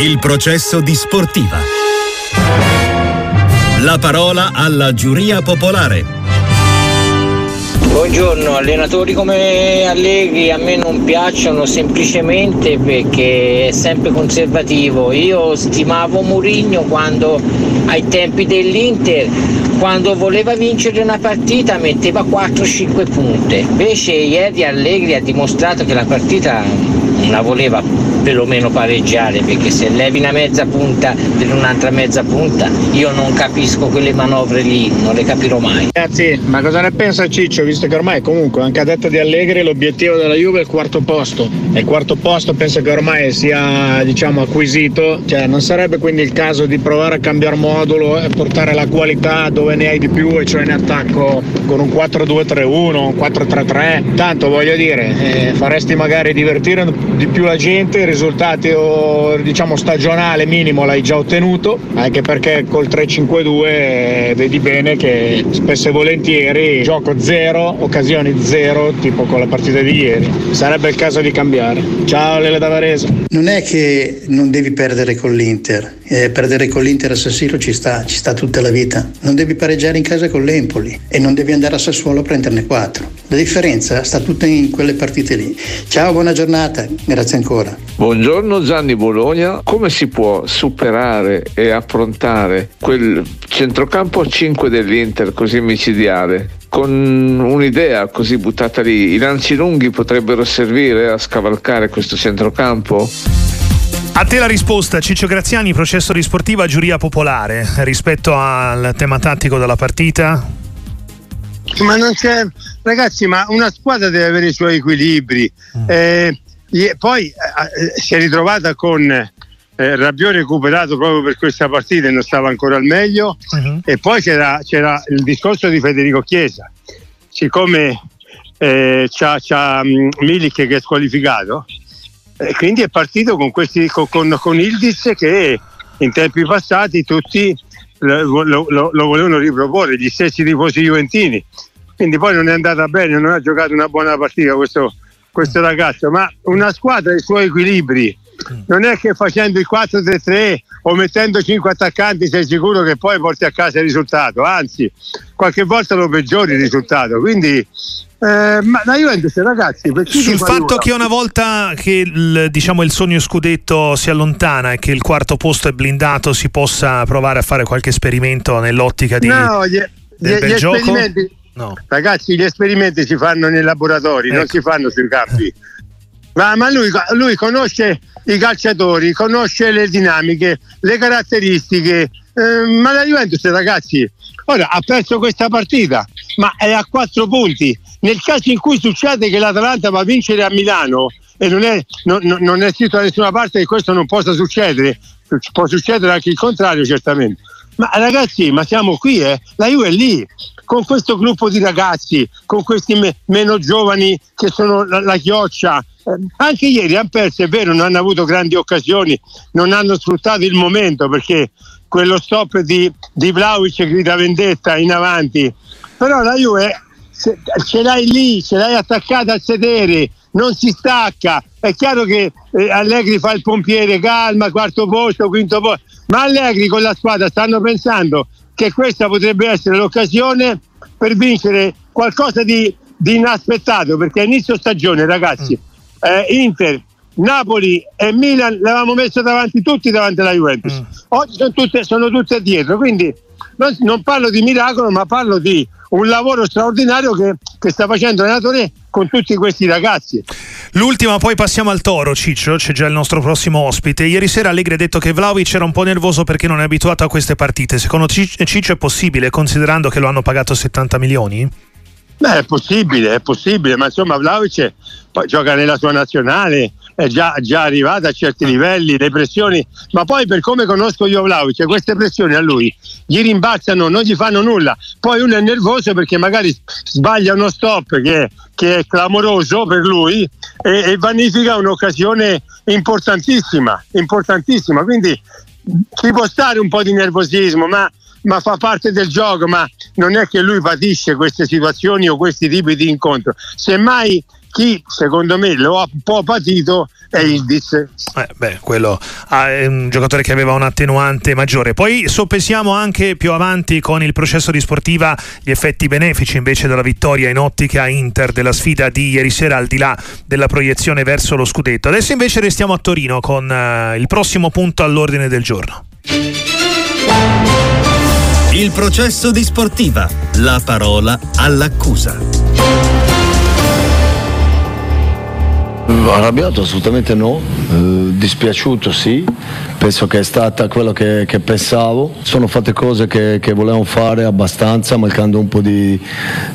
Il processo di sportiva. La parola alla giuria popolare. Buongiorno, allenatori come Allegri a me non piacciono semplicemente perché è sempre conservativo. Io stimavo Mourinho quando ai tempi dell'Inter, quando voleva vincere una partita metteva 4-5 punte. Invece ieri Allegri ha dimostrato che la partita la voleva perlomeno pareggiare perché se levi una mezza punta per un'altra mezza punta io non capisco quelle manovre lì, non le capirò mai. Ragazzi, ma cosa ne pensa Ciccio visto che ormai comunque anche a detta di Allegri l'obiettivo della Juve è il quarto posto. E il quarto posto penso che ormai sia diciamo acquisito, cioè non sarebbe quindi il caso di provare a cambiare modulo e portare la qualità dove ne hai di più e cioè in attacco con un 4-2-3-1, un 4-3-3, tanto voglio dire eh, faresti magari divertire di più la gente risultato diciamo stagionale minimo l'hai già ottenuto, anche perché col 3-5-2 eh, vedi bene che spesso e volentieri gioco zero, occasioni zero, tipo con la partita di ieri. Sarebbe il caso di cambiare. Ciao Lele da Varese. Non è che non devi perdere con l'Inter, eh, perdere con l'Inter a San Siro ci sta, ci sta tutta la vita. Non devi pareggiare in casa con l'Empoli e non devi andare a Sassuolo a prenderne quattro. La differenza sta tutta in quelle partite lì. Ciao, buona giornata, grazie ancora. Buongiorno Gianni Bologna, come si può superare e affrontare quel centrocampo 5 dell'Inter così micidiale? Con un'idea così buttata lì, i lanci lunghi potrebbero servire a scavalcare questo centrocampo? A te la risposta, Ciccio Graziani, processo di sportiva giuria popolare rispetto al tema tattico della partita? Ma non c'è, ragazzi, ma una squadra deve avere i suoi equilibri. Mm. Eh, poi eh, si è ritrovata con eh, Rabbione recuperato proprio per questa partita e non stava ancora al meglio. Uh-huh. E poi c'era, c'era, il discorso di Federico Chiesa. Siccome eh, c'ha, c'ha um, Milik che è squalificato, eh, quindi è partito con, questi, con, con, con Ildis che in tempi passati tutti lo, lo, lo, lo, volevano riproporre, gli stessi tifosi juventini. Quindi poi non è andata bene, non ha giocato una buona partita questo, questo ragazzo, ma una squadra ha i suoi equilibri. Non è che facendo il 4-3-3 o mettendo 5 attaccanti sei sicuro che poi porti a casa il risultato, anzi qualche volta lo peggiori il risultato. Quindi eh, ma la Juventus ragazzi sul fatto che una volta che il, diciamo, il sogno scudetto si allontana e che il quarto posto è blindato si possa provare a fare qualche esperimento nell'ottica di, no, gli, gli, gli esperimenti no. ragazzi gli esperimenti si fanno nei laboratori ecco. non si fanno sui campi ma, ma lui, lui, conosce i calciatori conosce le dinamiche le caratteristiche eh, ma la Juventus ragazzi ora ha perso questa partita ma è a quattro punti. Nel caso in cui succede che l'Atalanta va a vincere a Milano e non è, non, non è scritto da nessuna parte che questo non possa succedere, può succedere anche il contrario certamente. Ma ragazzi, ma siamo qui, eh? la Juve è lì, con questo gruppo di ragazzi, con questi me- meno giovani che sono la, la chioccia. Eh, anche ieri hanno perso, è vero, non hanno avuto grandi occasioni, non hanno sfruttato il momento perché quello stop di, di Vlaovic grida vendetta in avanti però la Juve ce l'hai lì, ce l'hai attaccata al sedere, non si stacca. È chiaro che eh, Allegri fa il pompiere, calma, quarto posto, quinto posto, ma Allegri con la squadra stanno pensando che questa potrebbe essere l'occasione per vincere qualcosa di, di inaspettato, perché a inizio stagione, ragazzi, mm. eh, Inter, Napoli e Milan l'avevamo messo davanti tutti davanti alla Juventus. Mm. Oggi sono tutte, sono tutte dietro, quindi non, non parlo di miracolo, ma parlo di un lavoro straordinario che, che sta facendo l'allenatore con tutti questi ragazzi. L'ultima, poi passiamo al Toro, Ciccio, c'è già il nostro prossimo ospite. Ieri sera Allegri ha detto che Vlaovic era un po' nervoso perché non è abituato a queste partite. Secondo Ciccio è possibile, considerando che lo hanno pagato 70 milioni? Beh, è possibile, è possibile, ma insomma Vlaovic gioca nella sua nazionale, è già, già arrivata a certi livelli, le pressioni, ma poi per come conosco io Vlaovic, queste pressioni a lui gli rimbalzano, non gli fanno nulla. Poi uno è nervoso perché magari sbaglia uno stop che, che è clamoroso per lui e, e vanifica un'occasione importantissima, importantissima. Quindi ci può stare un po' di nervosismo, ma ma fa parte del gioco, ma non è che lui patisce queste situazioni o questi tipi di incontro. Semmai chi secondo me lo ha un po' patito è Ildiz. Eh, beh, quello ah, è un giocatore che aveva un attenuante maggiore. Poi soppensiamo anche più avanti con il processo di sportiva gli effetti benefici invece della vittoria in ottica Inter della sfida di ieri sera al di là della proiezione verso lo scudetto. Adesso invece restiamo a Torino con uh, il prossimo punto all'ordine del giorno. Il processo di sportiva, la parola all'accusa. Arrabbiato? Assolutamente no, eh, dispiaciuto sì, penso che è stata quello che, che pensavo, sono fatte cose che, che, volevo fare abbastanza, mancando un po' di,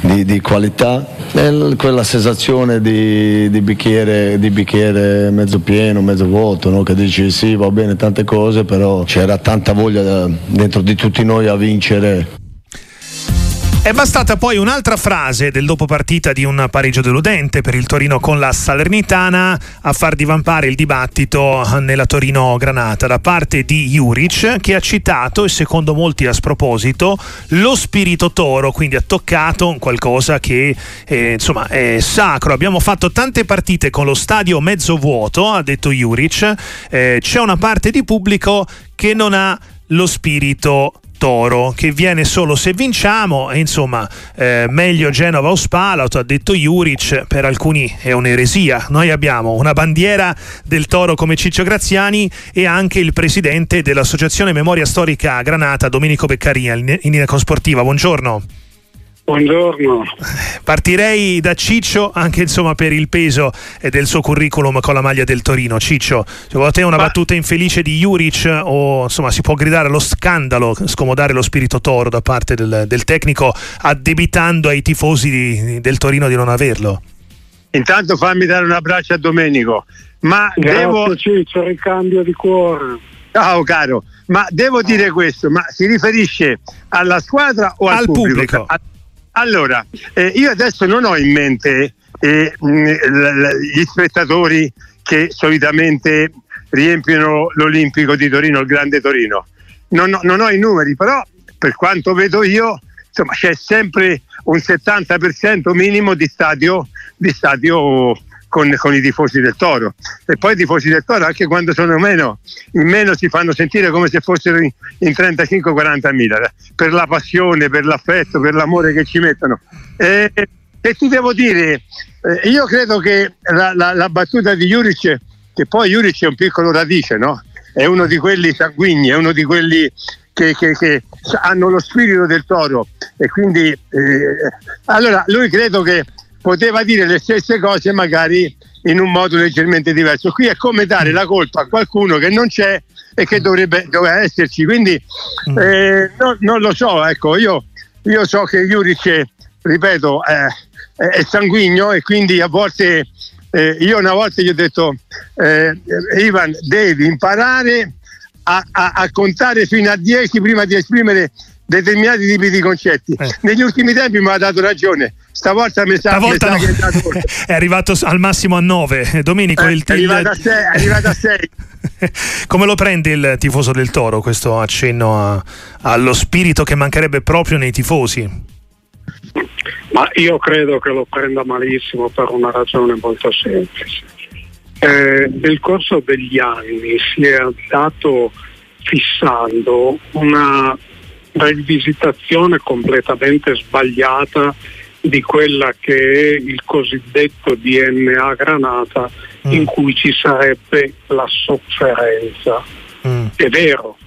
di, di qualità, e quella sensazione di, di, bicchiere, di, bicchiere, mezzo pieno, mezzo vuoto, no? che dici sì va bene tante cose, però c'era tanta voglia dentro di tutti noi a vincere è bastata poi un'altra frase del dopo partita di un pareggio deludente per il Torino con la Salernitana a far divampare il dibattito nella Torino-Granata. Da parte di Juric che ha citato, e secondo molti a sproposito, lo spirito toro, quindi ha toccato qualcosa che eh, insomma è sacro. Abbiamo fatto tante partite con lo stadio mezzo vuoto, ha detto Juric, eh, c'è una parte di pubblico che non ha lo spirito Toro che viene solo se vinciamo e insomma eh, meglio Genova o Spalato ha detto Juric per alcuni è un'eresia. Noi abbiamo una bandiera del Toro come Ciccio Graziani e anche il presidente dell'associazione Memoria Storica Granata Domenico Beccaria in linea sportiva buongiorno Buongiorno. Partirei da Ciccio anche insomma per il peso del suo curriculum con la maglia del Torino. Ciccio, secondo te una Ma... battuta infelice di Juric o insomma si può gridare allo scandalo, scomodare lo spirito toro da parte del, del tecnico addebitando ai tifosi di, del Torino di non averlo? Intanto fammi dare un abbraccio a Domenico. Ma Grazie devo... Ciccio, ricambio di cuore. Ciao caro, ma devo dire questo, ma si riferisce alla squadra o al, al pubblico? pubblico? Allora, eh, io adesso non ho in mente eh, gli spettatori che solitamente riempiono l'Olimpico di Torino, il Grande Torino. Non, non ho i numeri, però per quanto vedo io, insomma, c'è sempre un 70% minimo di stadio, di stadio con, con, i tifosi del Toro. E poi i tifosi del Toro, anche quando sono meno, in meno si fanno sentire come se fossero in, in 35-40 mila, per la passione, per l'affetto, per l'amore che ci mettono. E, e ti devo dire, eh, io credo che la, la, la, battuta di Juric, che poi Juric è un piccolo radice, no? È uno di quelli sanguigni, è uno di quelli che, che, che, hanno lo spirito del toro e quindi eh, allora lui credo che poteva dire le stesse cose magari in un modo leggermente diverso. Qui è come dare la colpa a qualcuno che non c'è e che dovrebbe, doveva esserci. Quindi mm. eh, no, non lo so, ecco, io, io so che Juric, ripeto, eh, è sanguigno e quindi a volte eh, io una volta gli ho detto eh, Ivan devi imparare a, a, a contare fino a 10 prima di esprimere determinati tipi di concetti. Eh. Negli ultimi tempi mi ha dato ragione. Stavolta mi sa, Stavolta mi sa no. è, è arrivato al massimo a 9. Domenico, eh, il, è arrivato a 6. È arrivato a 6. Come lo prende il tifoso del Toro questo accenno a, allo spirito che mancherebbe proprio nei tifosi? Ma io credo che lo prenda malissimo per una ragione molto semplice. Eh, nel corso degli anni si è andato fissando una rivisitazione completamente sbagliata di quella che è il cosiddetto DNA granata mm. in cui ci sarebbe la sofferenza. Mm. È vero,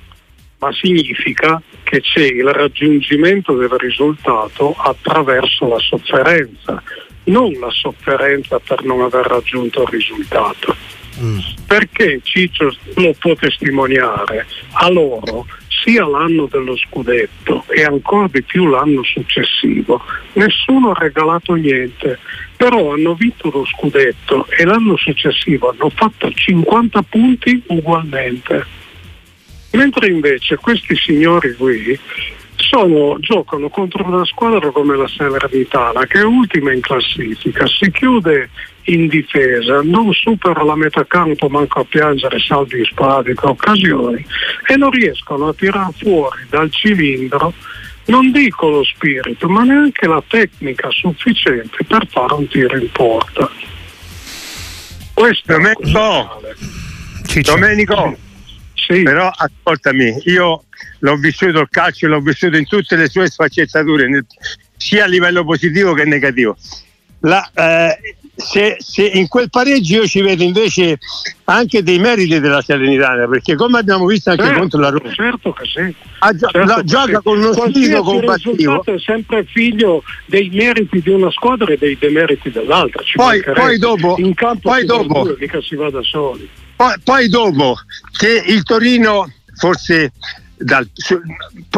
ma significa che c'è il raggiungimento del risultato attraverso la sofferenza, non la sofferenza per non aver raggiunto il risultato. Mm. Perché Ciccio lo può testimoniare a loro sia l'anno dello scudetto e ancora di più l'anno successivo, nessuno ha regalato niente, però hanno vinto lo scudetto e l'anno successivo hanno fatto 50 punti ugualmente. Mentre invece questi signori qui sono, giocano contro una squadra come la Salernitana che è ultima in classifica, si chiude in difesa, non supera la metà campo, manco a piangere saldi sporadiche occasioni e non riescono a tirare fuori dal cilindro non dico lo spirito, ma neanche la tecnica sufficiente per fare un tiro in porta. Questo Domenico, Domenico sì. però ascoltami, io l'ho vissuto il calcio, l'ho vissuto in tutte le sue sfaccettature, nel, sia a livello positivo che negativo. La, eh, se, se, in quel pareggio io ci vedo invece anche dei meriti della Serenitana perché come abbiamo visto anche certo, contro la Roma. certo che sì. Gio- certo la, gioca con uno spirito combattivo è sempre figlio dei meriti di una squadra e dei demeriti dell'altra Ci poi, poi dopo in campo poi dopo. due, mica si va da soli. Poi, poi dopo che il Torino forse dal,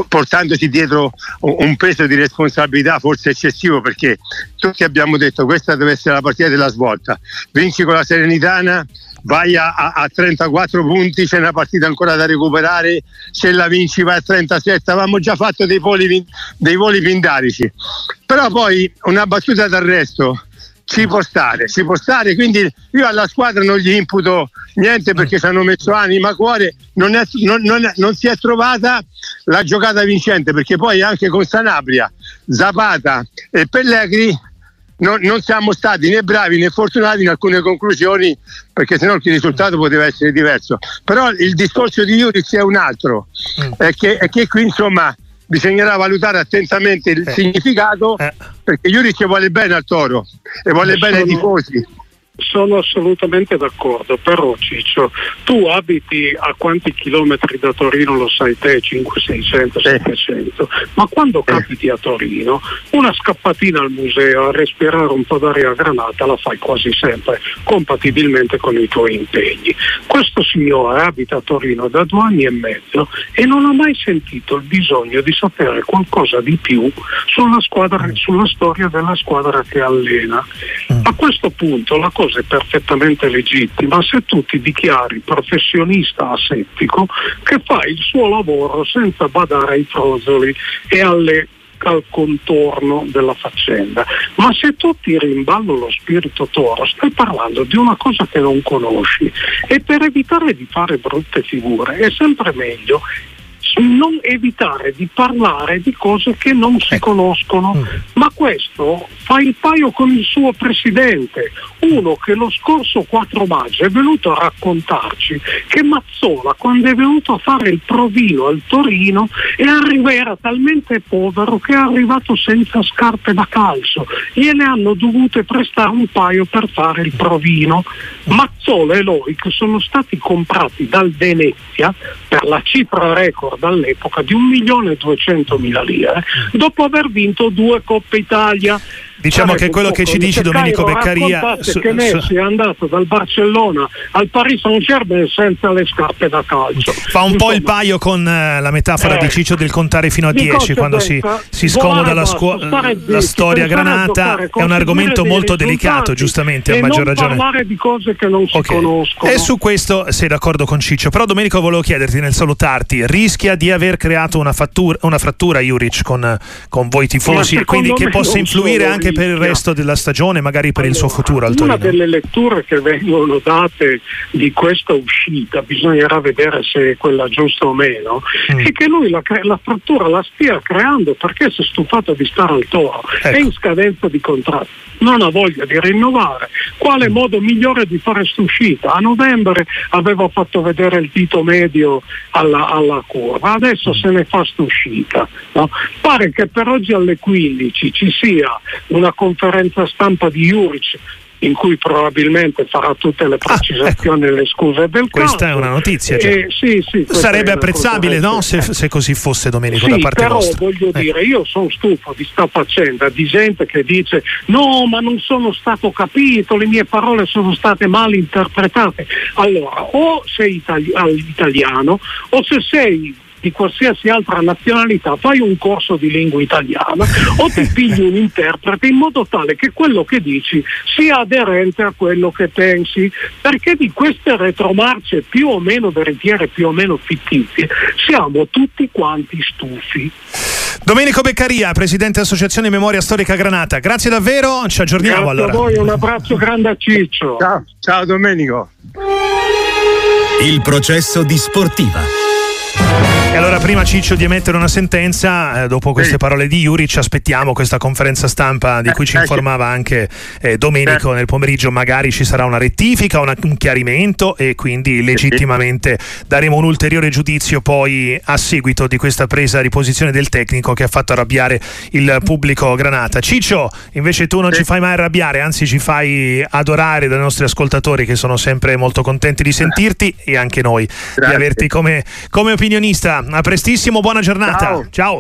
portandosi dietro un peso di responsabilità forse eccessivo perché tutti abbiamo detto questa deve essere la partita della svolta. Vinci con la Serenitana vai a, a, 34 punti c'è una partita ancora da recuperare se la vinci vai a 37 avevamo già fatto dei voli, dei voli pindarici. Però poi una battuta d'arresto ci può stare, ci può stare, quindi io alla squadra non gli imputo niente perché ci hanno messo anima, cuore, non, è, non, non, non, si è trovata la giocata vincente perché poi anche con Sanabria, Zapata e Pellegrini non, non, siamo stati né bravi né fortunati in alcune conclusioni perché sennò il risultato poteva essere diverso. Però il discorso di Juric è un altro, mm. è, che, è che qui insomma bisognerà valutare attentamente il eh. significato eh. perché Juric vuole bene al Toro e vuole bene ai tifosi sono assolutamente d'accordo, però Ciccio, tu abiti a quanti chilometri da Torino lo sai te, 5, 600, 700, ma quando capiti a Torino una scappatina al museo a respirare un po' d'aria granata la fai quasi sempre, compatibilmente con i tuoi impegni. Questo signore abita a Torino da due anni e mezzo e non ha mai sentito il bisogno di sapere qualcosa di più sulla, squadra, sulla storia della squadra che allena. Mm. A questo punto la cosa cosa è perfettamente legittima se tu ti dichiari professionista asettico che fa il suo lavoro senza badare ai frozzoli e alle al contorno della faccenda. Ma se tu tiri in ballo lo spirito toro, stai parlando di una cosa che non conosci e per evitare di fare brutte figure è sempre meglio non evitare di parlare di cose che non si ecco. conoscono, mm. ma questo fa il paio con il suo presidente, uno che lo scorso 4 maggio è venuto a raccontarci che Mazzola quando è venuto a fare il provino al Torino era talmente povero che è arrivato senza scarpe da calcio, gliene hanno dovute prestare un paio per fare il provino. Mazzola e Loic sono stati comprati dal Venezia per la cifra record all'epoca di 1.200.000 lire dopo aver vinto due Coppe Italia Diciamo che quello che ci dici Domenico Beccaria su, che Messi su... è andato dal Barcellona al Paris Saint-Germain senza le scarpe da calcio. Fa un Insomma, po' il paio con uh, la metafora eh, di Ciccio del contare fino a 10 quando si, si scomoda la, scu- la storia granata. È un argomento molto delicato, giustamente, a maggior ragione. parlare di cose che non okay. si conoscono. E su questo sei d'accordo con Ciccio. Però Domenico volevo chiederti nel salutarti, rischia di aver creato una, fattura, una frattura Juric con, con voi tifosi, quindi che possa influire anche anche per il resto della stagione, magari per allora, il suo futuro al Torino? Una delle letture che vengono date di questa uscita, bisognerà vedere se è quella giusta o meno, mm. è che lui la, la, frattura la stia creando perché si è stufato di stare al toro, ecco. è in scadenza di contratto, non ha voglia di rinnovare. Quale mm. modo migliore di fare quest'uscita? A novembre aveva fatto vedere il dito medio alla, alla curva, adesso mm. se ne fa quest'uscita. No? Pare che per oggi alle 15 ci sia una conferenza stampa di Juric in cui probabilmente farà tutte le ah, precisazioni ah, ecco. e le scuse del Questa caso. è una notizia. Eh, sì, sì, Sarebbe apprezzabile no? se, se, così fosse Domenico sì, da parte però vostra. voglio eh. dire, io sono stufo di sta faccenda di gente che dice no ma non sono stato capito, le mie parole sono state mal interpretate. Allora, o sei itali- italiano o se sei di qualsiasi altra nazionalità, fai un corso di lingua italiana o ti pigli un interprete in modo tale che quello che dici sia aderente a quello che pensi, perché di queste retromarce più o meno veritiere, più o meno fittizie, siamo tutti quanti stufi. Domenico Beccaria, Presidente Associazione Memoria Storica Granata, grazie davvero, ci aggiorniamo grazie allora. a voi, un abbraccio grande a Ciccio. Ciao, ciao Domenico. Il processo di sportiva. E allora prima Ciccio di emettere una sentenza, eh, dopo queste sì. parole di Iuri, ci aspettiamo questa conferenza stampa di cui ci eh, informava anche eh, Domenico nel pomeriggio. Magari ci sarà una rettifica, una, un chiarimento e quindi legittimamente daremo un ulteriore giudizio poi a seguito di questa presa di posizione del tecnico che ha fatto arrabbiare il pubblico Granata. Ciccio, invece tu non sì. ci fai mai arrabbiare, anzi ci fai adorare dai nostri ascoltatori che sono sempre molto contenti di sentirti e anche noi Grazie. di averti come, come opinionista. A prestissimo, buona giornata. Ciao. Ciao.